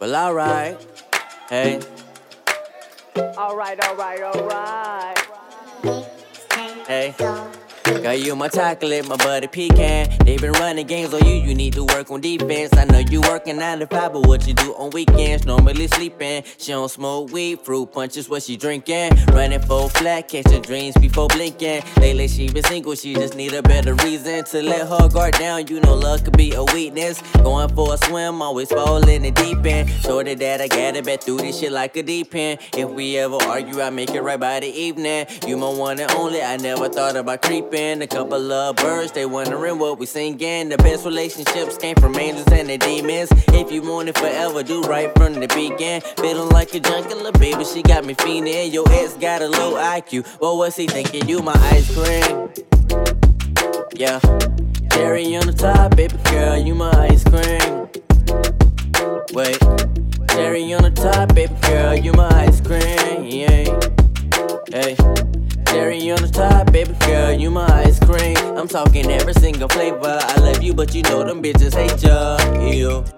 Well, alright. Hey. Alright, alright, alright. Hey. Girl, you my chocolate, my buddy pecan. They been running games on you, you need to work on defense. I know you working 9 to 5, but what you do on weekends? Normally sleeping. She don't smoke weed, fruit punches, what she drinking. Running full flat, catching dreams before blinking. Lately she been single, she just need a better reason to let her guard down. You know love could be a weakness. Going for a swim, always falling in the deep end. Shorty that I gotta bet through this shit like a deep end. If we ever argue, I make it right by the evening. You my one and only, I never thought about creeping. A couple of birds, they wondering what we singing. The best relationships came from angels and the demons. If you want it forever, do right from the beginning. Feeling like a junkie, little baby, she got me fiending. Your ex got a low IQ. What was he thinking? You my ice cream. Yeah. Cherry on the top, baby girl, you my ice cream. Wait. Cherry on the top, baby girl, you my ice cream. Yeah. Hey. Cherry on the top, baby girl, you my ice cream. I'm talking every single flavor. I love you, but you know them bitches hate ya. Ew.